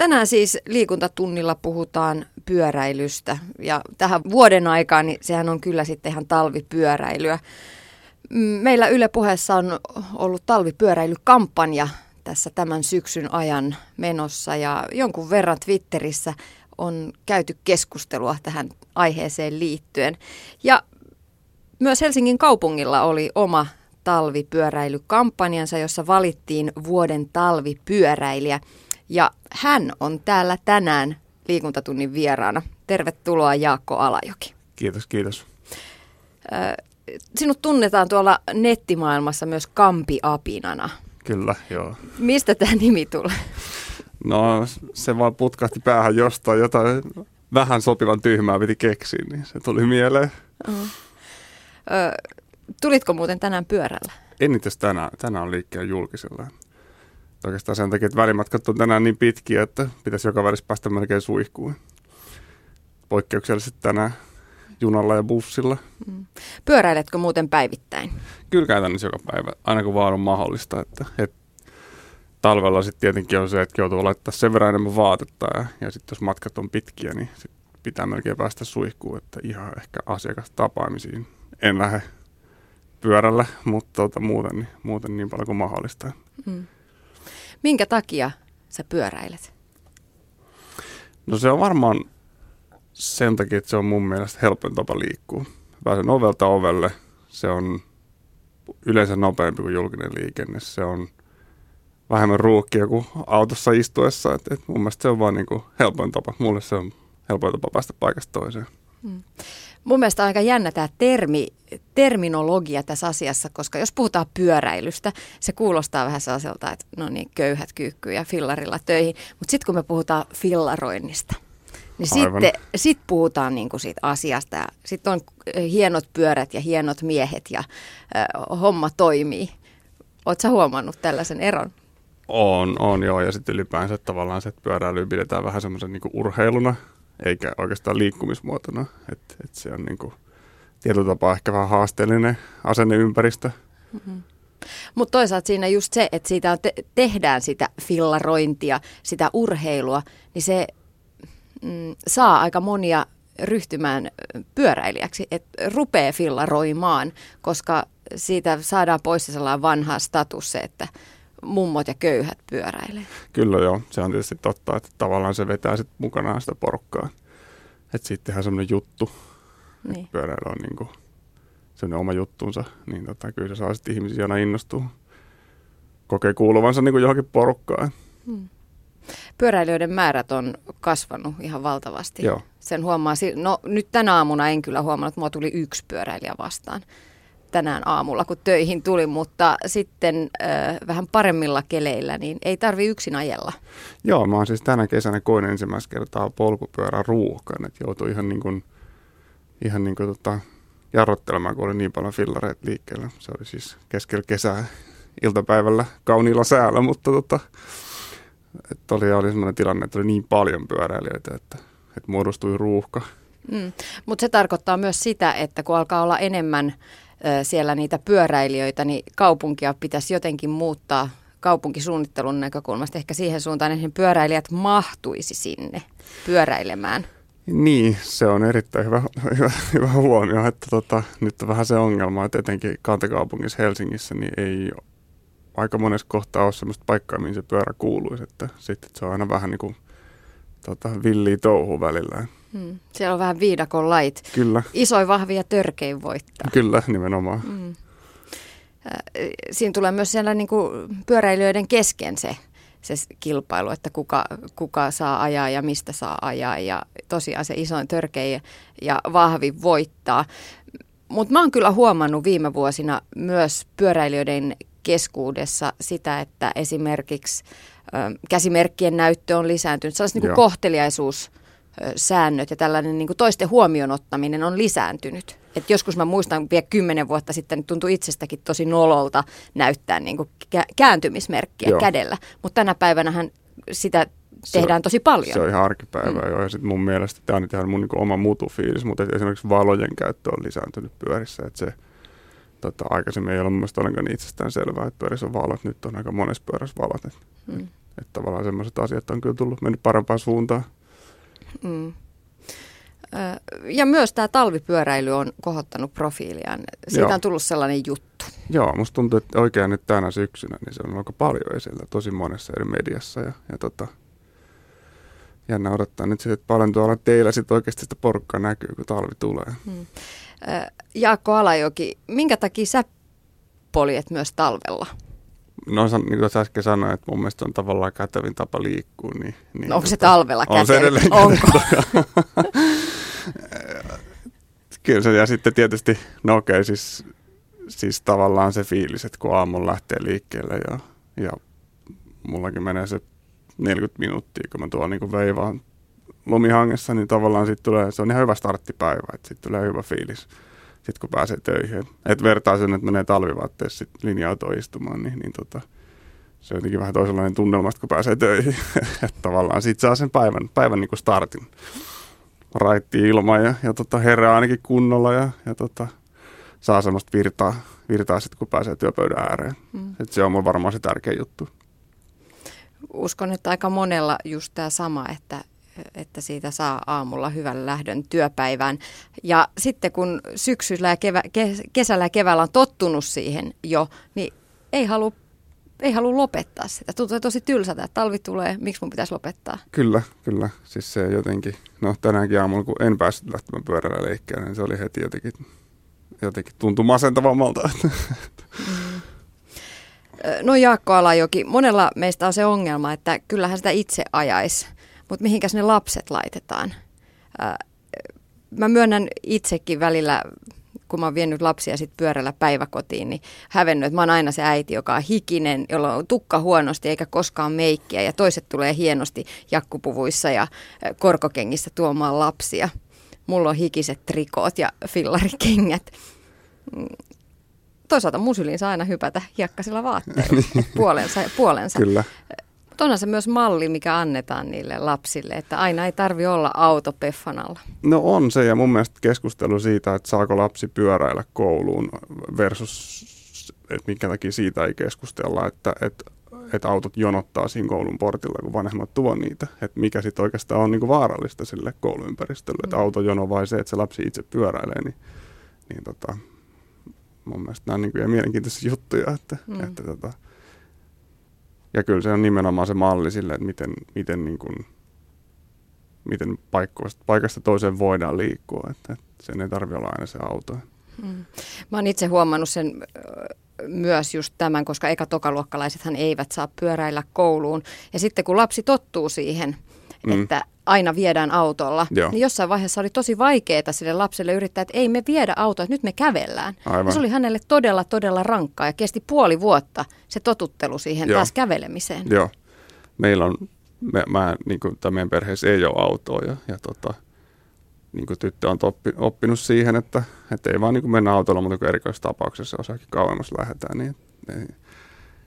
Tänään siis liikuntatunnilla puhutaan pyöräilystä ja tähän vuoden aikaan niin sehän on kyllä sitten ihan talvipyöräilyä. Meillä Yle Puheessa on ollut talvipyöräilykampanja tässä tämän syksyn ajan menossa ja jonkun verran Twitterissä on käyty keskustelua tähän aiheeseen liittyen. Ja myös Helsingin kaupungilla oli oma talvipyöräilykampanjansa, jossa valittiin vuoden talvipyöräilijä. Ja hän on täällä tänään liikuntatunnin vieraana. Tervetuloa Jaakko Alajoki. Kiitos, kiitos. Sinut tunnetaan tuolla nettimaailmassa myös Kampi-apinana. Kyllä, joo. Mistä tämä nimi tulee? No se vaan putkahti päähän jostain, jotain vähän sopivan tyhmää piti keksiä, niin se tuli mieleen. Uh-huh. Ö, tulitko muuten tänään pyörällä? En itse tänään. Tänään on liikkeen julkisella. Oikeastaan sen takia, että välimatkat on tänään niin pitkiä, että pitäisi joka välissä päästä melkein suihkuun. Poikkeuksellisesti tänään junalla ja bussilla. Mm. Pyöräiletkö muuten päivittäin? Kyllä käytännössä joka päivä, aina kun vaan on mahdollista. Että, että talvella sitten tietenkin on se, että joutuu laittaa sen verran enemmän vaatetta ja, ja sitten jos matkat on pitkiä, niin sit pitää melkein päästä suihkuun, että ihan ehkä asiakastapaamisiin en lähde pyörällä, mutta tuota, muuten, niin, muuten niin paljon kuin mahdollista. Mm. Minkä takia sä pyöräilet? No se on varmaan sen takia, että se on mun mielestä helpoin tapa liikkua. Pääsen ovelta ovelle. Se on yleensä nopeampi kuin julkinen liikenne. Se on vähemmän ruuhkia kuin autossa istuessa. Et, et mun mielestä se on vaan niinku helpoin tapa. Mulle se on helpoin tapa päästä paikasta toiseen. Hmm. Mun mielestä on aika jännä tämä termi, terminologia tässä asiassa, koska jos puhutaan pyöräilystä, se kuulostaa vähän sellaiselta, että no niin, köyhät kyykkyy ja fillarilla töihin. Mutta sitten kun me puhutaan fillaroinnista, niin sitten sit puhutaan niinku siitä asiasta. Sitten on hienot pyörät ja hienot miehet ja äh, homma toimii. Oletko huomannut tällaisen eron? On, on joo. Ja sitten ylipäänsä tavallaan se, että pyöräily pidetään vähän semmoisen niin urheiluna, eikä oikeastaan liikkumismuotona. Että et se on niin kuin, tietyllä tapaa ehkä vähän haasteellinen asenneympäristö. Mm-hmm. Mutta toisaalta siinä just se, että siitä te- tehdään sitä fillarointia, sitä urheilua, niin se mm, saa aika monia ryhtymään pyöräilijäksi, että rupeaa fillaroimaan, koska siitä saadaan pois sellainen vanha status se, että mummot ja köyhät pyöräilee. Kyllä joo, se on tietysti totta, että tavallaan se vetää sitten mukanaan sitä porukkaa. Että sitten tehdään semmoinen juttu, niin. pyöräily on niinku semmoinen oma juttunsa, niin tota, kyllä se saa sitten ihmisiä aina innostua. Kokee kuuluvansa niinku johonkin porukkaan. Hmm. Pyöräilijöiden määrät on kasvanut ihan valtavasti. Joo. Sen huomaa, no nyt tänä aamuna en kyllä huomannut, että mua tuli yksi pyöräilijä vastaan tänään aamulla, kun töihin tuli, mutta sitten äh, vähän paremmilla keleillä, niin ei tarvi yksin ajella. Joo, mä oon siis tänä kesänä koin ensimmäistä kertaa polkupyörän ruuhkan, että joutui ihan niin kuin, ihan niin kuin tota, jarrottelemaan, kun oli niin paljon fillareita liikkeellä. Se oli siis keskellä kesää iltapäivällä kauniilla säällä, mutta tota, että oli, oli sellainen tilanne, että oli niin paljon pyöräilijöitä, että, että muodostui ruuhka. Mm. Mutta se tarkoittaa myös sitä, että kun alkaa olla enemmän siellä niitä pyöräilijöitä, niin kaupunkia pitäisi jotenkin muuttaa kaupunkisuunnittelun näkökulmasta ehkä siihen suuntaan, että pyöräilijät mahtuisi sinne pyöräilemään. Niin, se on erittäin hyvä, hyvä, hyvä huomio, että tota, nyt on vähän se ongelma, että etenkin kantakaupungissa Helsingissä niin ei aika monessa kohtaa ole sellaista paikkaa, mihin se pyörä kuuluisi, että sitten se on aina vähän niin kuin tota, villiä touhu välillä. Hmm. Siellä on vähän viidakon lait. Kyllä. Isoin, vahvi ja törkein voittaa. Kyllä, nimenomaan. Hmm. Siinä tulee myös siellä niin kuin pyöräilijöiden kesken se, se kilpailu, että kuka, kuka saa ajaa ja mistä saa ajaa. Ja tosiaan se isoin, törkein ja vahvi voittaa. Mutta mä oon kyllä huomannut viime vuosina myös pyöräilijöiden keskuudessa sitä, että esimerkiksi ö, käsimerkkien näyttö on lisääntynyt. Sellaiset niin kohteliaisuus säännöt ja tällainen niin kuin toisten huomioon ottaminen on lisääntynyt. Et joskus mä muistan vielä kymmenen vuotta sitten, niin tuntui itsestäkin tosi nololta näyttää niin kuin kääntymismerkkiä Joo. kädellä. Mutta tänä päivänä sitä tehdään on, tosi paljon. Se on ihan arkipäivää mm. jo. Ja sit mun mielestä tämä on ihan mun niin oma mutufiilis, mutta esimerkiksi valojen käyttö on lisääntynyt pyörissä. Että se, tota, aikaisemmin ei ole mun mielestä ollenkaan itsestään selvää, että pyörissä on valot. Nyt on aika monessa pyörässä valot. Et, mm. että tavallaan semmoiset asiat on kyllä tullut mennyt parempaan suuntaan. Mm. Ja myös tämä talvipyöräily on kohottanut profiiliaan. Siitä Joo. on tullut sellainen juttu. Joo, musta tuntuu, että oikein nyt tänä syksynä niin se on aika paljon esillä tosi monessa eri mediassa. Ja, ja tota, jännä odottaa nyt sitten, että paljon tuolla teillä sitten oikeasti sitä porukkaa näkyy, kun talvi tulee. Hmm. Jaakko Alajoki, minkä takia sä poljet myös talvella? No niin kuin äsken sanoin, että mun mielestä on tavallaan kätevin tapa liikkua. Niin, niin no, onko se talvella kätevin? On se edelleen Onko? Kyllä se, ja sitten tietysti, no okei, okay, siis, siis tavallaan se fiilis, että kun aamulla lähtee liikkeelle ja, ja mullakin menee se 40 minuuttia, kun mä tuon niin veivaan lumihangessa, niin tavallaan sitten tulee, se on ihan hyvä starttipäivä, että sitten tulee hyvä fiilis, sitten kun pääsee töihin. Että vertaa sen, että menee talvivaatteessa linja-autoon istumaan, niin, niin tota, se on jotenkin vähän toisenlainen tunnelma, kun pääsee töihin. että tavallaan sitten saa sen päivän, päivän niin kuin startin. Raitti ilma ja, ja tota, herää ainakin kunnolla ja, ja tota, saa semmoista virtaa, virtaa sitten, kun pääsee työpöydän ääreen. Mm. Et se on mun varmaan se tärkeä juttu uskon, että aika monella just tämä sama, että, että siitä saa aamulla hyvän lähdön työpäivään. Ja sitten kun syksyllä ja kevä, kesällä ja keväällä on tottunut siihen jo, niin ei halua ei halua lopettaa sitä. Tuntuu tosi tylsältä, että talvi tulee, miksi mun pitäisi lopettaa? Kyllä, kyllä. Siis se jotenkin, no tänäänkin aamulla, kun en päässyt lähtemään pyörällä leikkiä, niin se oli heti jotenkin, jotenkin tuntui masentavammalta. Mm. No Jaakko Alajoki, monella meistä on se ongelma, että kyllähän sitä itse ajaisi, mutta mihinkäs ne lapset laitetaan? Mä myönnän itsekin välillä, kun mä oon vienyt lapsia sit pyörällä päiväkotiin, niin hävennyt, että mä oon aina se äiti, joka on hikinen, jolla on tukka huonosti eikä koskaan meikkiä ja toiset tulee hienosti jakkupuvuissa ja korkokengissä tuomaan lapsia. Mulla on hikiset trikoot ja fillarikengät mm, toisaalta musyliin saa aina hypätä hiekkasilla vaatteilla puolensa. puolensa. Kyllä. Mutta se myös malli, mikä annetaan niille lapsille, että aina ei tarvi olla auto peffan alla. No on se, ja mun mielestä keskustelu siitä, että saako lapsi pyöräillä kouluun versus, että minkä takia siitä ei keskustella, että, että, että autot jonottaa siinä koulun portilla, kun vanhemmat tuo niitä. Että mikä sitten oikeastaan on niin kuin vaarallista sille kouluympäristölle, mm. että autojono vai se, että se lapsi itse pyöräilee, niin, niin tota, mun mielestä nämä on niin kuin mielenkiintoisia juttuja. Että, mm. että tota, ja kyllä se on nimenomaan se malli sille, että miten, miten, niin kuin, miten paikasta, paikasta toiseen voidaan liikkua. Että, että sen ei tarvitse olla aina se auto. Mm. Mä oon itse huomannut sen myös just tämän, koska eka tokaluokkalaisethan eivät saa pyöräillä kouluun. Ja sitten kun lapsi tottuu siihen, mm. että aina viedään autolla. Joo. Niin jossain vaiheessa oli tosi vaikeaa sille lapselle yrittää, että ei me viedä autoa, että nyt me kävellään. Ja se oli hänelle todella, todella rankkaa ja kesti puoli vuotta se totuttelu siihen Joo. taas kävelemiseen. Joo. Meillä on, me, mä, niin kuin, meidän perheessä ei ole autoa ja, ja tota, niin kuin tyttö on oppi, oppinut siihen, että, että ei vaan niin kuin mennä autolla, mutta erikoistapauksessa osaakin kauemmas lähdetään, niin, niin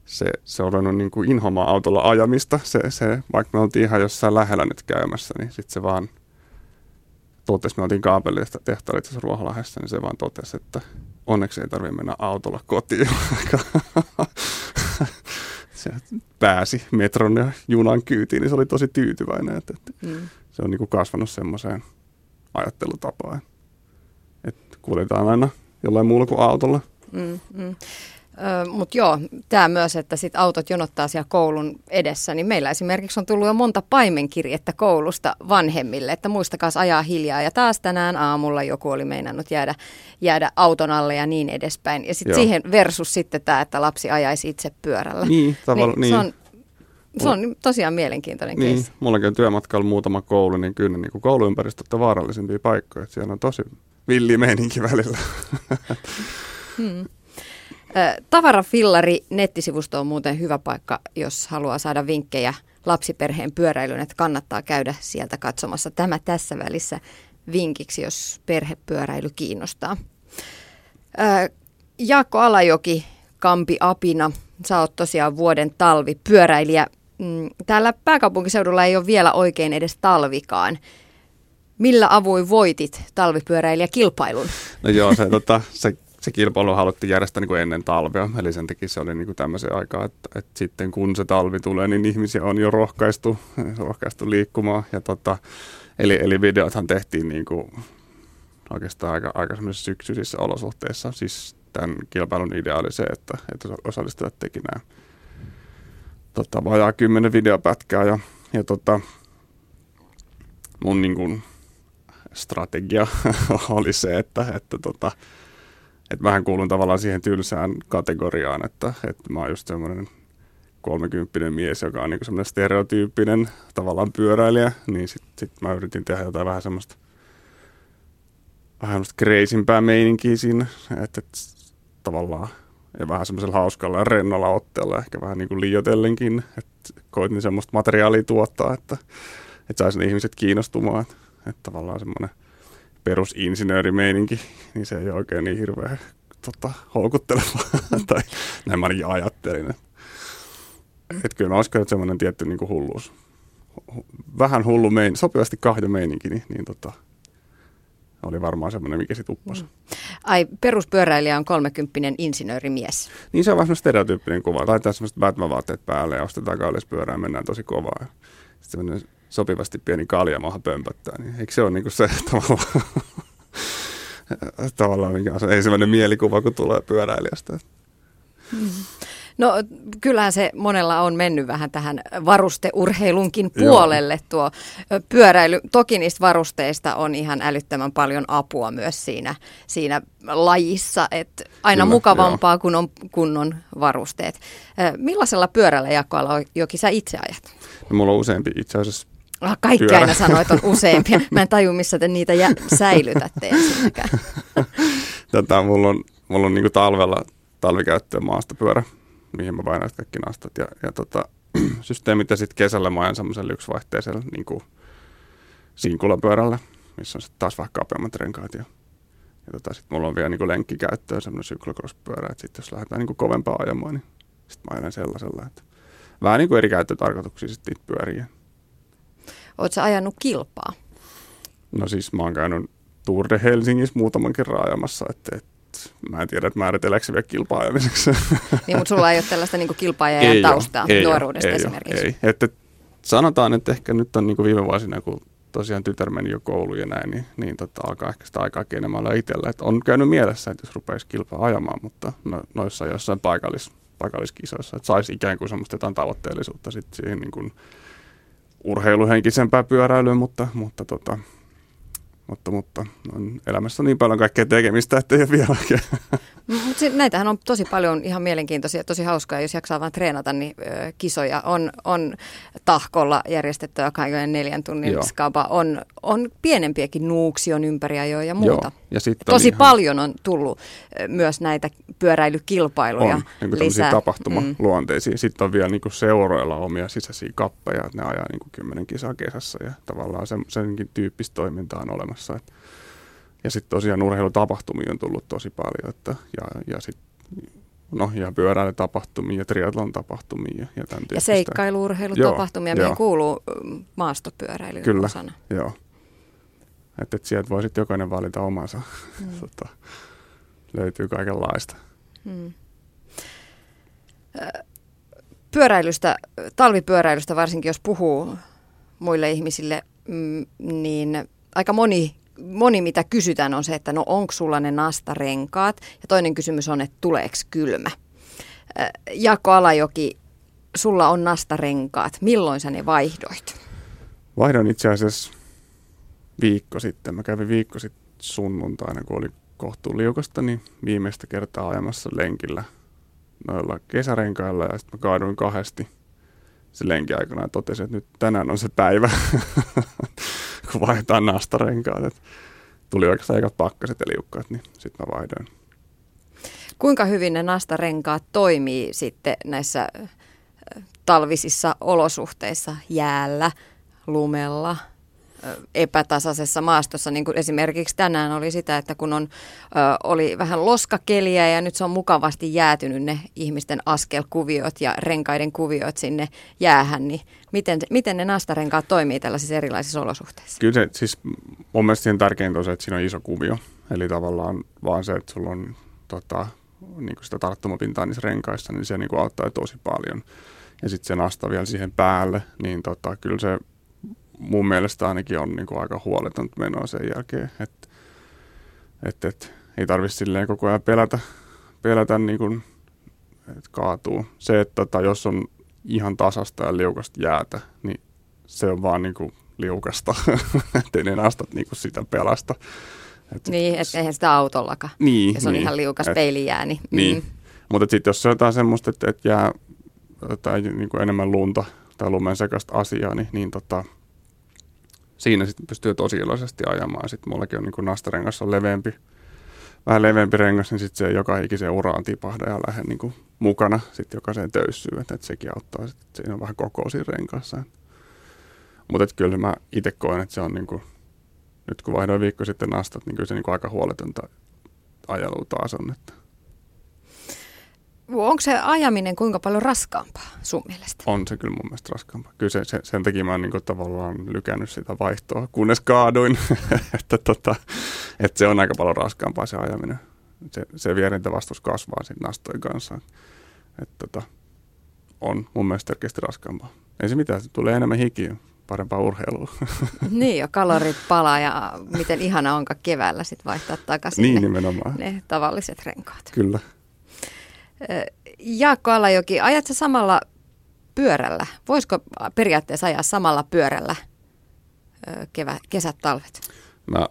se, se on ollut niin kuin inhomaa autolla ajamista. Se, se, vaikka me oltiin ihan jossain lähellä nyt käymässä, niin sitten se vaan totesi, me oltiin kaapelista tehtaalla itse Ruoholahdessa, niin se vaan totesi, että onneksi ei tarvitse mennä autolla kotiin. se pääsi metron ja junan kyytiin, niin se oli tosi tyytyväinen. Että, että mm. Se on niin kuin kasvanut semmoiseen ajattelutapaan, että kuljetaan aina jollain muulla kuin autolla. Mm, mm. Mutta joo, tämä myös, että sit autot jonottaa siellä koulun edessä, niin meillä esimerkiksi on tullut jo monta paimenkirjettä koulusta vanhemmille, että muistakaa ajaa hiljaa. Ja taas tänään aamulla joku oli meinannut jäädä, jäädä auton alle ja niin edespäin. Ja sitten siihen versus sitten tämä, että lapsi ajaisi itse pyörällä. Niin, tavallaan niin. Se on, se on tosiaan mielenkiintoinen niin, keissi. Mullakin on työmatkalla muutama koulu, niin kyllä niin kuin kouluympäristöt on vaarallisimpia paikkoja. Siellä on tosi villi meininki välillä. Hmm. Tavarafillari nettisivusto on muuten hyvä paikka, jos haluaa saada vinkkejä lapsiperheen pyöräilyyn, että kannattaa käydä sieltä katsomassa tämä tässä välissä vinkiksi, jos perhepyöräily kiinnostaa. Jaakko Alajoki, Kampi Apina, sä oot tosiaan vuoden talvipyöräilijä. Mm, täällä pääkaupunkiseudulla ei ole vielä oikein edes talvikaan. Millä avuin voitit talvipyöräilijäkilpailun? No joo, se, tota, se se kilpailu haluttiin järjestää niin kuin ennen talvea, eli sen takia se oli niin kuin tämmöisen aikaa, että, että sitten kun se talvi tulee, niin ihmisiä on jo rohkaistu, rohkaistu liikkumaan. Ja tota, eli, eli videothan tehtiin niin kuin oikeastaan aika, aika syksyisissä olosuhteissa. Siis tämän kilpailun idea oli se, että, että osallistujat teki nämä tota, vajaa kymmenen videopätkää ja, ja tota, mun niin kuin, strategia oli se, että, että, tota, että vähän kuulun tavallaan siihen tylsään kategoriaan, että, että mä oon just semmoinen kolmekymppinen mies, joka on niin semmoinen stereotyyppinen tavallaan pyöräilijä, niin sitten sit mä yritin tehdä jotain vähän semmoista vähän semmoista kreisimpää meininkiä siinä, että, että tavallaan ja vähän semmoisella hauskalla ja rennolla otteella, ehkä vähän niin kuin liioitellenkin, että koitin semmoista materiaalia tuottaa, että, että saisi ne ihmiset kiinnostumaan, että, että tavallaan semmoinen perusinsinöörimeininki, niin se ei ole oikein niin hirveän tota, houkutteleva, tai näin mä ainakin ajattelin. Että, kyllä mä uskon, että semmoinen tietty niin kuin hulluus, vähän hullu mein, sopivasti kahden meininki, niin, niin tota, oli varmaan semmoinen, mikä sitten upposi. Mm. Ai, peruspyöräilijä on kolmekymppinen insinöörimies. Niin se on vähän stereotyyppinen kuva. Laitetaan semmoiset Batman-vaatteet päälle ja ostetaan kallispyörää ja mennään tosi kovaa. Sitten sopivasti pieni kaljamaha pömpöttää. Niin eikö se ole niin kuin se tavallaan, tavallaan mikä on se ensimmäinen mielikuva, kun tulee pyöräilijästä? Mm. No kyllähän se monella on mennyt vähän tähän varusteurheilunkin puolelle Joo. tuo pyöräily. Toki niistä varusteista on ihan älyttömän paljon apua myös siinä, siinä lajissa, että aina Kyllä, mukavampaa, jo. kun on kunnon varusteet. Millaisella pyörällä jakoalla jokin sä itse ajat? No, mulla on useampi itse asiassa Ah, kaikki pyörä. aina sanoo, että on useampia. Mä en taju, missä te niitä jä, säilytätte ensinnäkään. Tätä, mulla on, mulla on niin talvella talvikäyttöön maastopyörä, mihin mä painoin kaikki nastat. Ja, ja tota, systeemit ja sitten kesällä mä ajan semmoisella yksivaihteisella niin kuin sinkulapyörällä, missä on sitten taas vähän kapeammat renkaat. Ja, ja tota, sitten mulla on vielä niin lenkkikäyttöön semmoinen syklokrospyörä, että sitten jos lähdetään niin kovempaa ajamaan, niin sitten mä ajan sellaisella. Että vähän niin kuin eri käyttötarkoituksia sitten niitä pyöriä. Oletko ajanut kilpaa? No siis mä oon käynyt Tour de Helsingissä muutaman kerran ajamassa, että, että mä en tiedä, että määritelläänkö se vielä kilpaajamiseksi. Niin, mutta sulla ei ole tällaista niin kilpaajajan taustaa ei nuoruudesta ei esimerkiksi. Ei, että sanotaan, että ehkä nyt on niin kuin viime vuosina, kun tosiaan tytär meni jo kouluun ja näin, niin, niin tota, alkaa ehkä sitä aikaa enemmän itsellä. Että on käynyt mielessä, että jos rupeaisi kilpaa ajamaan, mutta no, noissa jossain paikallis, paikalliskisoissa, että saisi ikään kuin semmoista jotain tavoitteellisuutta sitten siihen niin kuin urheiluhenkisempää pyöräilyyn, mutta, mutta tota, mutta, mutta on elämässä on niin paljon kaikkea tekemistä, että ei ole vielä oikein. Mutta näitähän on tosi paljon ihan mielenkiintoisia, tosi hauskaa. Jos jaksaa vain treenata, niin ö, kisoja on, on tahkolla järjestettyä 24 tunnin Joo. skaba. On, on pienempiäkin nuuksion ympäriä jo ja muuta. Joo. Ja tosi ihan... paljon on tullut myös näitä pyöräilykilpailuja on, niin lisää. tapahtumaluonteisia. Mm. Sitten on vielä niin kuin seuroilla omia sisäisiä kappeja, että ne ajaa niin kuin kymmenen kisaa kesässä ja tavallaan sen, senkin tyyppistä toimintaa on olemassa. Että ja sitten tosiaan urheilutapahtumia on tullut tosi paljon, että, ja, ja sitten no, ja pyöräilytapahtumia ja triathlon tapahtumia ja, ja tämän Ja seikkailuurheilutapahtumia, mihin kuuluu mm, maastopyöräily Kyllä, osana. joo. Että et sieltä voi sitten jokainen valita omansa. Mm. tota, löytyy kaikenlaista. Mm. Pyöräilystä, talvipyöräilystä varsinkin jos puhuu muille ihmisille, mm, niin aika moni moni mitä kysytään on se, että no onko sulla ne nastarenkaat? Ja toinen kysymys on, että tuleeko kylmä? Jaakko Alajoki, sulla on nastarenkaat. Milloin sä ne vaihdoit? Vaihdon itse asiassa viikko sitten. Mä kävin viikko sitten sunnuntaina, kun oli kohtuun liukasta, niin viimeistä kertaa ajamassa lenkillä noilla kesärenkailla ja sitten mä kaaduin kahdesti se lenki aikana ja totesin, että nyt tänään on se päivä. kun vaihdetaan nastarenkaat. Et tuli oikeastaan ekat pakkaset ja liukkaat, niin sitten mä vaihdoin. Kuinka hyvin ne nastarenkaat toimii sitten näissä talvisissa olosuhteissa, jäällä, lumella – epätasaisessa maastossa, niin kuin esimerkiksi tänään oli sitä, että kun on, oli vähän loskakeliä ja nyt se on mukavasti jäätynyt ne ihmisten askelkuviot ja renkaiden kuviot sinne jäähän, niin miten, miten ne nastarenkaat toimii tällaisissa erilaisissa olosuhteissa? Kyllä se, siis mun mielestä siihen tärkeintä on se, että siinä on iso kuvio, eli tavallaan vaan se, että sulla on tota, niin sitä tarttumapintaa niissä renkaissa, niin se niin kuin auttaa tosi paljon. Ja sitten se nasta vielä siihen päälle, niin tota, kyllä se mun mielestä ainakin on niin kuin aika huoletonta menoa sen jälkeen, että et, et, ei tarvitse silleen koko ajan pelätä, pelätä niin kuin, että kaatuu. Se, että tota, jos on ihan tasasta ja liukasta jäätä, niin se on vaan niin kuin liukasta, ettei ne nastat niin kuin sitä pelasta. Et, niin, että eihän sitä autollakaan, niin, jos on niin, ihan liukas et, peilijää. Niin, niin. Mm. mutta sitten jos se on jotain semmoista, että, että jää tai niin kuin enemmän lunta tai lumen sekasta asiaa, niin, niin tota, siinä sitten pystyy tosi iloisesti ajamaan. Sitten mullakin on niin kuin nastarengas on leveämpi, vähän leveämpi rengas, niin sitten se joka ikiseen uraan tipahda ja lähde niin kuin mukana sitten jokaiseen töyssyyn. Että, että sekin auttaa, että siinä on vähän koko siinä renkaassa. Mutta kyllä mä itse koen, että se on niin kuin, nyt kun vaihdoin viikko sitten nastat, niin kyllä se niin kuin aika huoletonta ajelua taas on. Että. Onko se ajaminen kuinka paljon raskaampaa sun mielestä? On se kyllä mun mielestä raskaampaa. Kyllä se, se, sen takia mä oon niin tavallaan lykännyt sitä vaihtoa, kunnes kaaduin. että, tota, että se on aika paljon raskaampaa se ajaminen. Se, se vierintävastus kasvaa sitten nastojen kanssa. Että, tota, on mun mielestä selkeästi raskaampaa. Ei se mitään, se tulee enemmän hikiä, parempaa urheilua. niin jo, kalorit palaa ja miten ihana onka keväällä sitten vaihtaa takaisin niin, ne, nimenomaan. ne tavalliset renkaat. Kyllä. Jaakko Alajoki, ajat sä samalla pyörällä? Voisiko periaatteessa ajaa samalla pyörällä kevä, kesät, talvet? Mä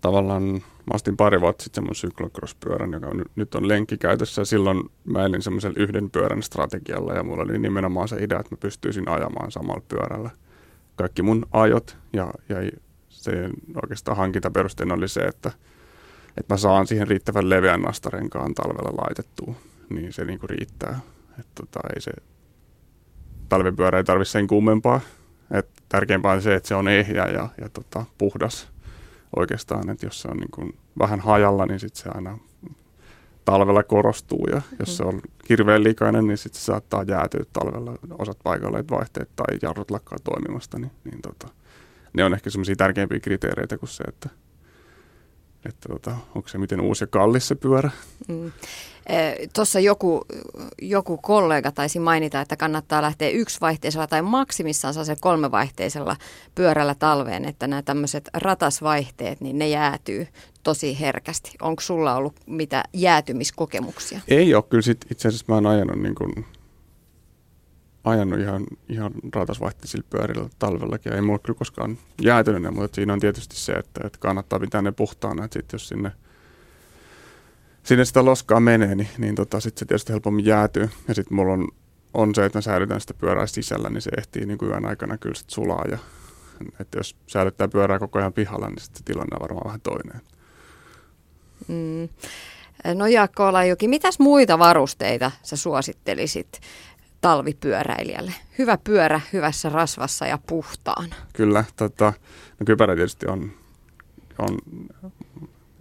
tavallaan, mä ostin pari vuotta sitten semmoinen syklocross-pyörän, joka on, nyt on lenkkikäytössä. Silloin mä elin semmoisella yhden pyörän strategialla ja mulla oli nimenomaan se idea, että mä pystyisin ajamaan samalla pyörällä. Kaikki mun ajot ja, ja se oikeastaan hankintaperusteena oli se, että, että mä saan siihen riittävän leveän nastarenkaan talvella laitettua niin se niinku riittää. Et tota, ei se talvipyörä ei tarvitse sen kummempaa. Et tärkeämpää on se, että se on ehjä ja, ja tota, puhdas oikeastaan. Et jos se on niinku vähän hajalla, niin sit se aina talvella korostuu. Ja jos mm. se on hirveän likainen, niin sitten se saattaa jäätyä talvella osat paikalle, vaihteet tai jarrut lakkaa toimimasta. Niin, niin tota, ne on ehkä semmoisia tärkeimpiä kriteereitä kuin se, että, että tota, onko se miten uusi ja kallis se pyörä. Mm. Tuossa joku, joku kollega taisi mainita, että kannattaa lähteä yksivaihteisella tai maksimissaan se kolmevaihteisella pyörällä talveen, että nämä tämmöiset ratasvaihteet, niin ne jäätyy tosi herkästi. Onko sulla ollut mitä jäätymiskokemuksia? Ei ole. Kyllä sit itse asiassa mä oon ajanut, niin kun, ajanut ihan, ihan ratasvaihteisilla pyörillä talvellakin. Ei mulla kyllä koskaan jäätynyt, mutta siinä on tietysti se, että, että kannattaa pitää ne puhtaana. Että sit jos sinne – sinne sitä loskaa menee, niin, niin tota, sitten se tietysti helpommin jäätyy. Ja sitten mulla on, on se, että mä säilytän sitä pyörää sisällä, niin se ehtii niin kuin yön aikana kyllä sit sulaa. Ja, että jos säilyttää pyörää koko ajan pihalla, niin sitten tilanne on varmaan vähän toinen. Mm. No Jaakko Olajoki, mitäs muita varusteita sä suosittelisit talvipyöräilijälle? Hyvä pyörä hyvässä rasvassa ja puhtaan. Kyllä, tota, no kypärä tietysti on, on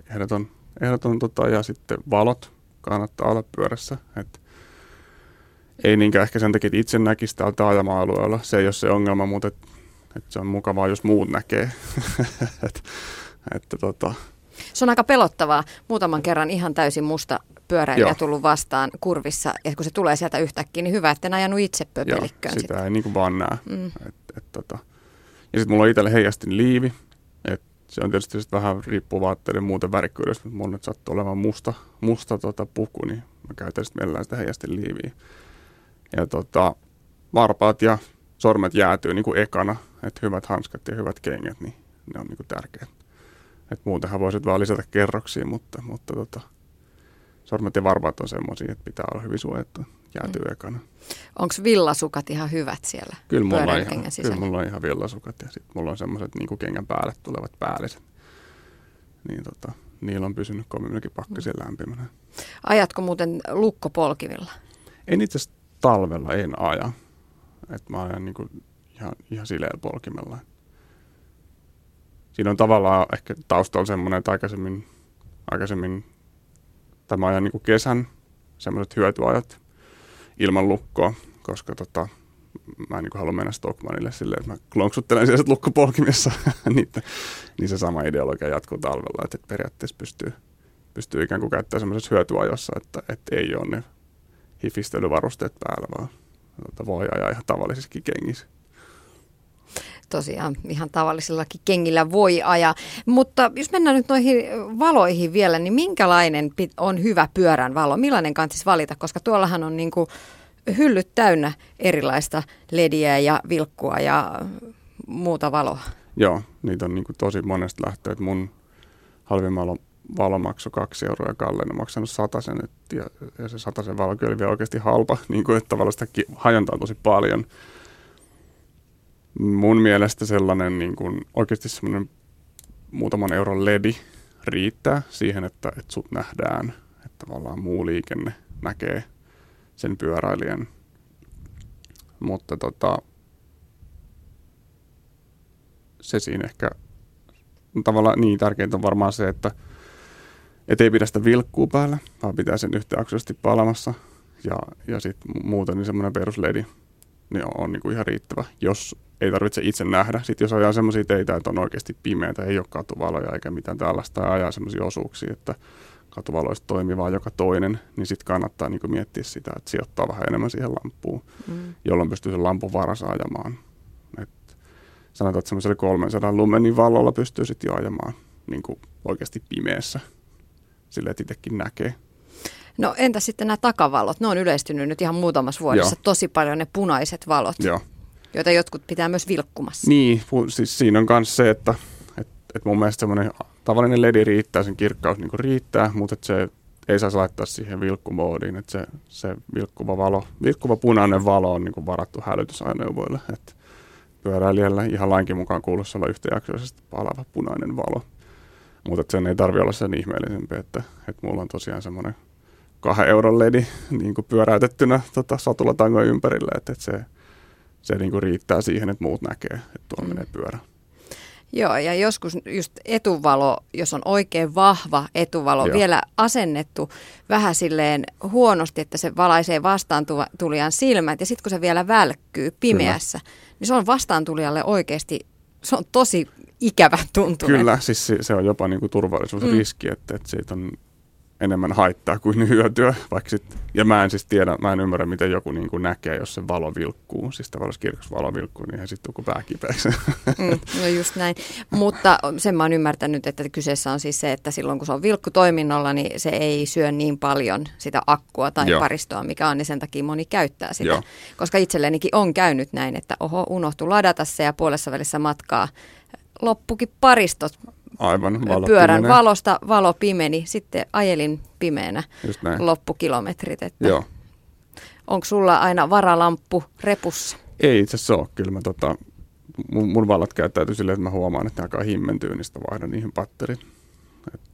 ehdoton ehdoton tota, ja sitten valot kannattaa olla pyörässä. Et ei niinkään ehkä sen takia, että itse näkisi täällä taajama-alueella. Se ei ole se ongelma, mutta et, et se on mukavaa, jos muut näkee. et, että, tota. Se on aika pelottavaa. Muutaman kerran ihan täysin musta pyöräilijä Joo. tullut vastaan kurvissa, ja kun se tulee sieltä yhtäkkiä, niin hyvä, että en ajanut itse pöpelikköön. Joo, sitä sit. ei niin kuin vaan näe. Mm. Et, et, tota. Ja sitten mulla on itselle heijastin liivi, se on tietysti vähän riippuu vaatteiden muuten värikkyydestä, mutta mun nyt sattuu olemaan musta, musta tota puku, niin mä käytän sitten mielellään sitä heijastin liiviä. Ja tota, varpaat ja sormet jäätyy niin kuin ekana, että hyvät hanskat ja hyvät kengät, niin ne on niin kuin tärkeät. Et muutenhan voisit vaan lisätä kerroksia, mutta, mutta tota, sormet ja varpaat on semmoisia, että pitää olla hyvin suojattu. Jäätyy mm. ekana. Onko villasukat ihan hyvät siellä kyllä mulla, on ihan, kyllä mulla on ihan villasukat ja sitten mulla on semmoiset niin kengän päälle tulevat päälliset. Niin tota, niillä on pysynyt kovimminkin pakkasien mm. lämpimänä. Ajatko muuten lukkopolkivilla? En itse asiassa talvella en aja. Et mä ajan niin kuin ihan, ihan sileellä polkimella. Siinä on tavallaan ehkä taustalla semmoinen, että aikaisemmin, aikaisemmin mä ajan niin kesän semmoiset hyötyajat ilman lukkoa, koska tota, mä en niin halua mennä Stockmanille silleen, että mä klonksuttelen siellä lukkopolkimissa, niin, niin se sama ideologia jatkuu talvella, että periaatteessa pystyy pystyy ikään kuin käyttämään semmoisessa hyötyajossa, että, että ei ole ne hifistelyvarusteet päällä, vaan tuota, voi ajaa ihan tavallisissakin kengissä tosiaan ihan tavallisillakin kengillä voi ajaa. Mutta jos mennään nyt noihin valoihin vielä, niin minkälainen on hyvä pyörän valo? Millainen kannattaisi valita? Koska tuollahan on niin kuin hyllyt täynnä erilaista lediä ja vilkkua ja muuta valoa. Joo, niitä on niin kuin tosi monesta lähteä. Mun halvin valo, maksoi kaksi euroa ja Kalle on maksanut sen. Ja, ja se sen valo oli vielä oikeasti halpa, niin kuin, että tavallaan sitä hajontaa tosi paljon mun mielestä sellainen niin kuin, oikeasti semmoinen muutaman euron ledi riittää siihen, että, että sut nähdään, että tavallaan muu liikenne näkee sen pyöräilijän. Mutta tota, se siinä ehkä tavallaan niin tärkeintä on varmaan se, että et ei pidä sitä vilkkuu päällä, vaan pitää sen yhtäjaksoisesti palamassa. Ja, ja sitten muuten niin semmoinen perusledi niin on, on niin kuin ihan riittävä, jos ei tarvitse itse nähdä. Sitten jos ajaa semmoisia teitä, että on oikeasti pimeitä, ei ole katuvaloja eikä mitään tällaista, ja ajaa semmoisia osuuksia, että katuvaloista toimii vaan joka toinen, niin sitten kannattaa niin miettiä sitä, että sijoittaa vähän enemmän siihen lampuun, mm. jolloin pystyy sen lampun varassa ajamaan. Et sanotaan, että semmoisella 300 lumenin valolla pystyy sitten jo ajamaan niin kuin oikeasti pimeässä, sille että itsekin näkee. No entä sitten nämä takavalot? Ne on yleistynyt nyt ihan muutamassa vuodessa Joo. tosi paljon ne punaiset valot. Joo joita jotkut pitää myös vilkkumassa. Niin, siis siinä on myös se, että et, et mun mielestä semmoinen tavallinen ledi riittää, sen kirkkaus niin riittää, mutta se ei saa laittaa siihen vilkkumoodiin, että se, se vilkkuva, valo, vilkkuva punainen valo on niin varattu hälytysajoneuvoille, että pyöräilijällä ihan lainkin mukaan kuuluisi olla yhtäjaksoisesti palava punainen valo. Mutta sen ei tarvi olla sen ihmeellisempi, että, että mulla on tosiaan semmoinen kahden euron ledi niin pyöräytettynä tota, satulatangon ympärille, että, että se se niin kuin riittää siihen, että muut näkee, että tuolla mm. menee pyörä. Joo, ja joskus just etuvalo, jos on oikein vahva etuvalo, Joo. vielä asennettu vähän silleen huonosti, että se valaisee vastaantulijan silmät, ja sitten kun se vielä välkkyy pimeässä, Kyllä. niin se on vastaantulijalle oikeasti, se on tosi ikävä tuntunut. Kyllä, siis se, se on jopa niin kuin turvallisuusriski, mm. että, että siitä on enemmän haittaa kuin hyötyä. Vaikka sit, ja mä en siis tiedä, mä en ymmärrä, miten joku niin kuin näkee, jos se valo vilkkuu. Siis tavallaan kirkas valo vilkkuu, niin sitten tule pää kipeäksi. Mm, no just näin. Mutta sen mä oon ymmärtänyt, että kyseessä on siis se, että silloin kun se on vilkku toiminnolla, niin se ei syö niin paljon sitä akkua tai Joo. paristoa, mikä on, niin sen takia moni käyttää sitä. Joo. Koska itsellenikin on käynyt näin, että oho, unohtu ladata se ja puolessa välissä matkaa loppukin paristot Aivan, valo pyörän pimenee. valosta valo pimeni, sitten ajelin pimeänä loppukilometrit. Että Joo. Onko sulla aina varalamppu repussa? Ei itse asiassa ole. Kyllä mä tota, mun, mun valot käyttäytyy silleen, että mä huomaan, että ne alkaa himmentyä, niin vaihdan niihin patterin.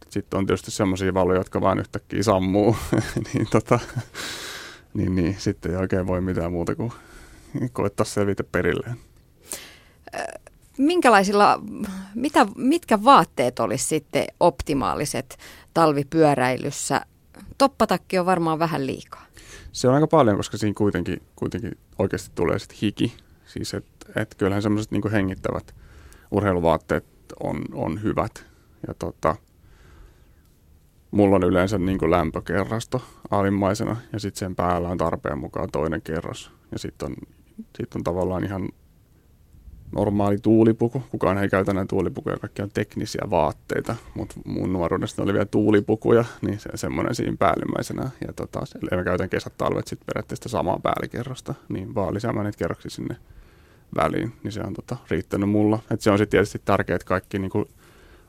Sitten on tietysti semmoisia valoja, jotka vaan yhtäkkiä sammuu, niin, tota, niin, niin sitten ei oikein voi mitään muuta kuin koettaa selvitä perilleen minkälaisilla, mitä, mitkä vaatteet olisi sitten optimaaliset talvipyöräilyssä? Toppatakki on varmaan vähän liikaa. Se on aika paljon, koska siinä kuitenkin, kuitenkin oikeasti tulee sitten hiki. Siis että et kyllähän semmoiset niin hengittävät urheiluvaatteet on, on hyvät. Ja tota, mulla on yleensä niin lämpökerrasto alimmaisena ja sitten sen päällä on tarpeen mukaan toinen kerros. Ja sitten on, sit on tavallaan ihan normaali tuulipuku. Kukaan ei käytä näitä tuulipukuja, kaikki on teknisiä vaatteita, mutta mun nuoruudesta oli vielä tuulipukuja, niin se semmoinen siinä päällimmäisenä. Ja tota, mä käytän kesät talvet sitten periaatteessa samaa päällikerrosta, niin vaan lisäämään niitä kerroksia sinne väliin, niin se on tota, riittänyt mulla. Et se on sitten tietysti tärkeää, että kaikki niinku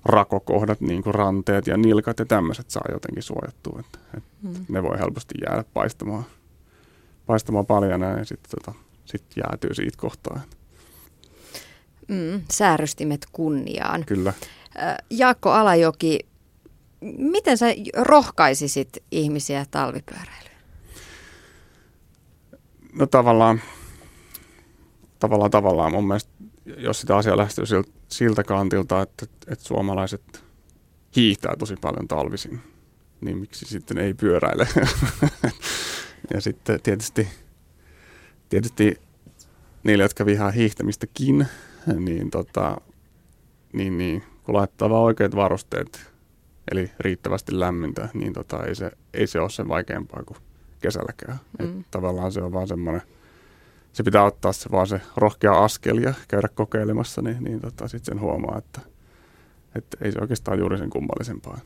rakokohdat, niin kuin ranteet ja nilkat ja tämmöiset saa jotenkin suojattua. Et, et mm. Ne voi helposti jäädä paistamaan, paistamaan paljon ja sitten tota, sit jäätyy siitä kohtaa. Mm, säärystimet kunniaan. Kyllä. Jaakko Alajoki, miten sä rohkaisisit ihmisiä talvipyöräilyyn? No tavallaan, tavallaan, tavallaan mun mielestä, jos sitä asiaa lähestyy siltä, siltä kantilta, että, että suomalaiset hiihtää tosi paljon talvisin, niin miksi sitten ei pyöräile? ja sitten tietysti, tietysti niille, jotka vihaa hiihtämistäkin, niin, tota, niin, niin kun laittaa vaan oikeat varusteet eli riittävästi lämmintä, niin tota, ei, se, ei se ole sen vaikeampaa kuin kesälläkään. Mm. Et tavallaan se on vaan semmoinen, se pitää ottaa se vaan se rohkea askel ja käydä kokeilemassa, niin, niin tota, sitten sen huomaa, että, että ei se oikeastaan juuri sen kummallisempaa.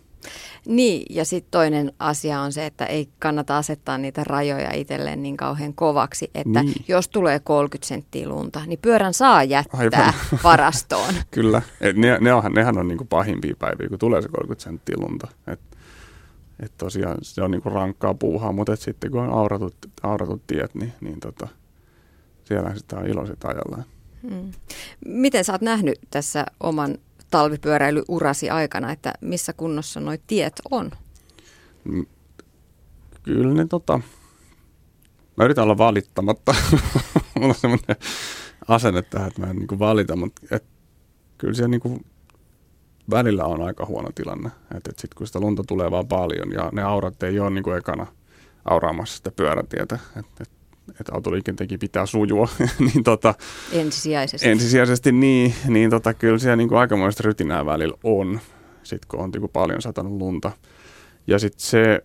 Niin, ja sitten toinen asia on se, että ei kannata asettaa niitä rajoja itselleen niin kauhean kovaksi, että niin. jos tulee 30 senttiä lunta, niin pyörän saa jättää Aivan. varastoon. Kyllä, Et ne, ne onhan, nehän on niinku pahimpia päiviä, kun tulee se 30 senttiä lunta. Et, et tosiaan se on niinku rankkaa puuhaa, mutta sitten kun on auratut, auratut tiet, niin, niin tota, siellä sitä on iloiset ajallaan. Hmm. Miten sä oot nähnyt tässä oman talvipyöräilyurasi aikana, että missä kunnossa nuo tiet on? Mm, kyllä ne tota, mä yritän olla valittamatta. Mulla on semmoinen asenne tähän, että mä en niin valita, mutta et, kyllä siellä niin välillä on aika huono tilanne. Että et sitten kun sitä lunta tulee vaan paljon ja ne aurat ei ole niin ekana auraamassa sitä pyörätietä. Että et että autoliikenteenkin pitää sujua. niin tota, ensisijaisesti. Ensisijaisesti niin, niin tota, kyllä siellä niin kuin aikamoista rytinää välillä on, sit kun on niin kuin paljon satanut lunta. Ja sitten se,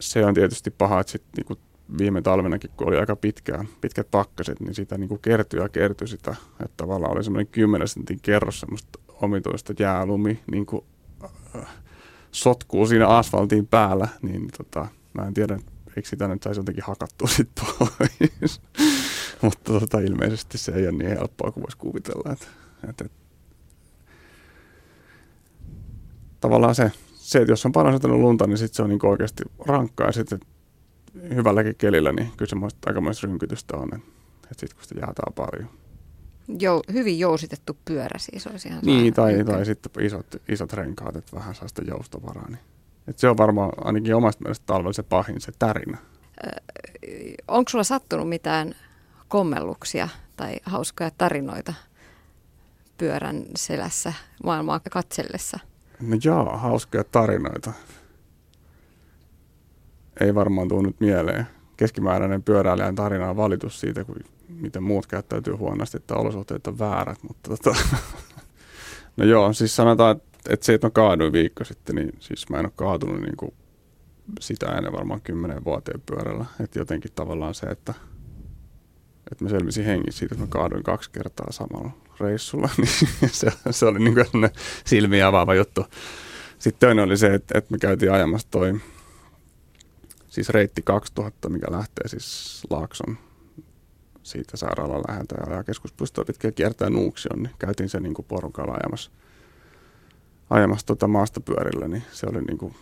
se on tietysti paha, että sit, niin kuin viime talvenakin, kun oli aika pitkään, pitkät pakkaset, niin sitä niin kuin kertyi ja kertyi sitä, että tavallaan oli semmoinen 10 sentin kerros semmoista omituista jäälumi niin kuin, äh, sotkuu siinä asfaltin päällä, niin tota, mä en tiedä, eikö sitä nyt saisi jotenkin hakattua sitten pois. Mutta tota, ilmeisesti se ei ole niin helppoa kuin voisi kuvitella. Että, että, että, tavallaan se, se, että jos on paljon satanut lunta, niin sitten se on niin oikeasti rankkaa. Ja sitten hyvälläkin kelillä, niin kyllä semmoista aikamoista rynkytystä on. Että, että sitten kun sitä jäätää paljon. Jou, hyvin jousitettu pyörä siis olisi ihan Niin, tai, tai sitten isot, isot renkaat, että vähän saa sitä joustovaraa. Niin et se on varmaan ainakin omasta mielestä talvella se pahin, se tärinä. onko sulla sattunut mitään kommelluksia tai hauskoja tarinoita pyörän selässä maailmaa katsellessa? No joo, hauskoja tarinoita. Ei varmaan tule nyt mieleen. Keskimääräinen pyöräilijän tarina on valitus siitä, kun, miten muut käyttäytyy huonosti, että olosuhteet on väärät. Mutta tota, no joo, siis sanotaan, että että se, että mä kaaduin viikko sitten, niin siis mä en ole kaatunut niin kuin sitä ennen varmaan kymmenen vuoteen pyörällä. Että jotenkin tavallaan se, että, että mä selvisin hengissä siitä, että mä kaaduin kaksi kertaa samalla reissulla, niin se, se oli niin kuin silmiä avaava juttu. Sitten toinen oli se, että, että me käytiin ajamassa toi siis reitti 2000, mikä lähtee siis Laakson siitä sairaalan läheltä ja keskuspuistoa pitkin kiertää Nuuksion, niin käytiin se niin kuin porukalla ajamassa – ajamassa tuota maastopyörillä, niin se oli niin kuin,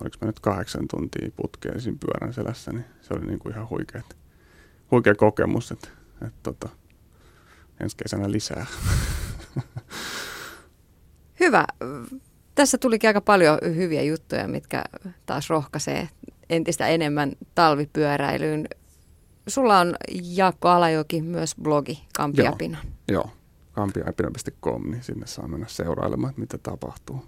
oliko mä nyt kahdeksan tuntia putkeen siinä pyörän selässä, niin se oli niin kuin ihan huikea, huikea kokemus, että, että tota, ensi kesänä lisää. Hyvä. Tässä tulikin aika paljon hyviä juttuja, mitkä taas rohkaisee entistä enemmän talvipyöräilyyn. Sulla on Jaakko Alajoki myös blogi Kampiapina. Joo, joo kampiaipina.com, niin sinne saa mennä seurailemaan, mitä tapahtuu.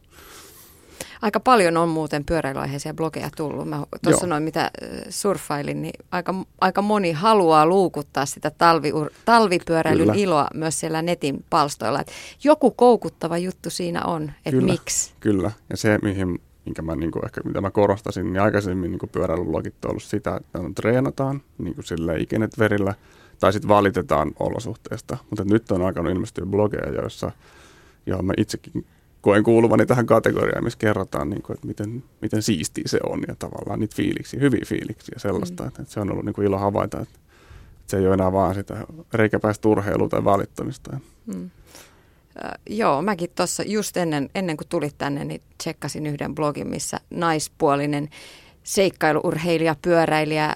Aika paljon on muuten pyöräilyaiheisia blogeja tullut. Mä tuossa noin mitä surffailin, niin aika, aika moni haluaa luukuttaa sitä talvi, talvipyöräilyn Kyllä. iloa myös siellä netin palstoilla. Et joku koukuttava juttu siinä on, että miksi. Kyllä, ja se mihin minkä mä, niin kuin ehkä, mitä mä korostasin, niin aikaisemmin niin pyöräilylogit on ollut sitä, että treenataan niin kuin sille ikinet verillä – tai sitten valitetaan olosuhteesta. Mutta nyt on alkanut ilmestyä blogeja, joissa, johon mä itsekin koen kuuluvani tähän kategoriaan, missä kerrotaan, niin kuin, että miten, miten siistiä se on ja tavallaan niitä fiiliksiä, hyviä fiiliksiä sellaista. Mm. Että, että se on ollut niin kuin ilo havaita, että, että se ei ole enää vaan sitä reikäpäistä urheilua tai valittamista. Mm. Äh, joo, mäkin tuossa just ennen, ennen kuin tulit tänne, niin tsekkasin yhden blogin, missä naispuolinen seikkailuurheilija, pyöräilijä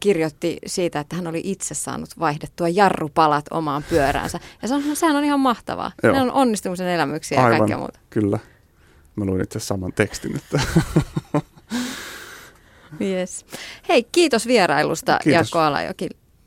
kirjoitti siitä, että hän oli itse saanut vaihdettua jarrupalat omaan pyöräänsä. Ja se on, sehän on ihan mahtavaa. Joo. Ne on onnistumisen elämyksiä Aivan, ja kaikkea muuta. kyllä. Mä luin itse saman tekstin. Että yes. Hei, kiitos vierailusta kiitos. Jaakko Alajoki.